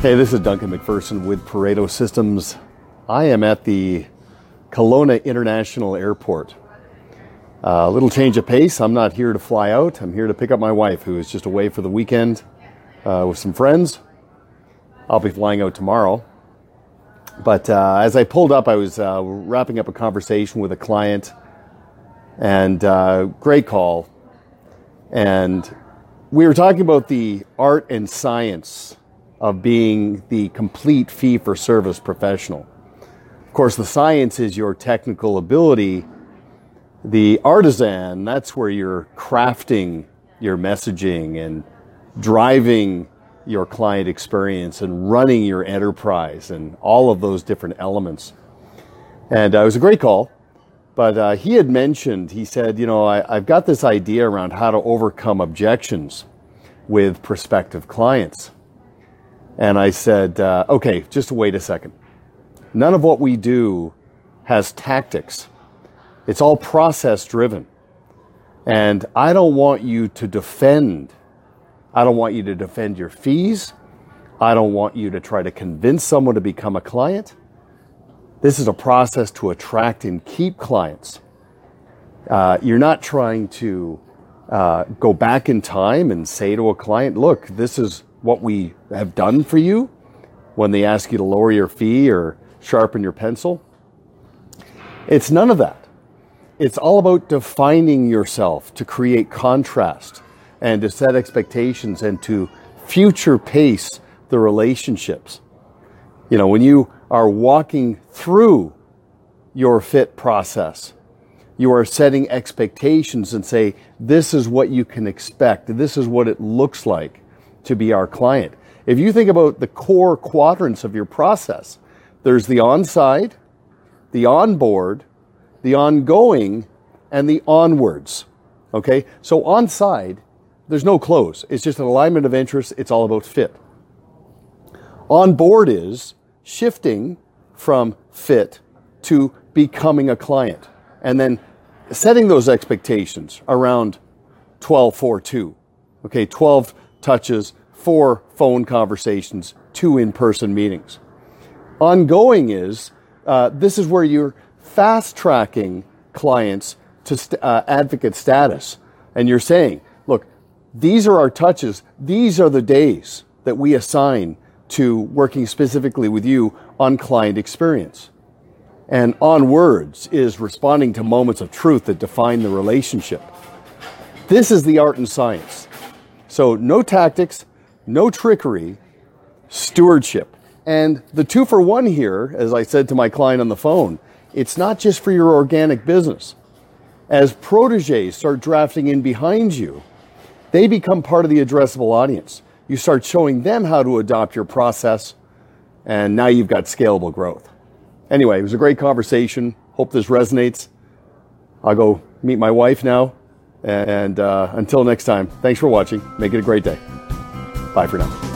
Hey, this is Duncan MacPherson with Pareto Systems. I am at the Kelowna International Airport. A uh, little change of pace. I'm not here to fly out. I'm here to pick up my wife, who is just away for the weekend uh, with some friends. I'll be flying out tomorrow. But uh, as I pulled up, I was uh, wrapping up a conversation with a client, and uh, great call. And we were talking about the art and science of being the complete fee for service professional. Of course, the science is your technical ability. The artisan, that's where you're crafting your messaging and driving your client experience and running your enterprise and all of those different elements. And uh, it was a great call. But uh, he had mentioned, he said, you know, I, have got this idea around how to overcome objections with prospective clients. And I said, uh, okay, just wait a second. None of what we do has tactics. It's all process driven. And I don't want you to defend. I don't want you to defend your fees. I don't want you to try to convince someone to become a client. This is a process to attract and keep clients. Uh, you're not trying to uh, go back in time and say to a client, look, this is what we have done for you when they ask you to lower your fee or sharpen your pencil. It's none of that. It's all about defining yourself to create contrast and to set expectations and to future pace the relationships. You know, when you are walking through your fit process, you are setting expectations and say, this is what you can expect. This is what it looks like to be our client. If you think about the core quadrants of your process, there's the on-side, the onboard, the ongoing, and the onwards. Okay? So on-side, there's no close. It's just an alignment of interest. It's all about fit. On board is shifting from fit to becoming a client and then setting those expectations around 12 4 2. Okay, 12 touches, four phone conversations, two in person meetings. Ongoing is uh, this is where you're fast tracking clients to st- uh, advocate status. And you're saying, look, these are our touches, these are the days that we assign to working specifically with you on client experience. And on words is responding to moments of truth that define the relationship. This is the art and science. So, no tactics, no trickery, stewardship. And the two for one here, as I said to my client on the phone, it's not just for your organic business. As proteges start drafting in behind you, they become part of the addressable audience. You start showing them how to adopt your process, and now you've got scalable growth. Anyway, it was a great conversation. Hope this resonates. I'll go meet my wife now. And uh, until next time, thanks for watching. Make it a great day. Bye for now.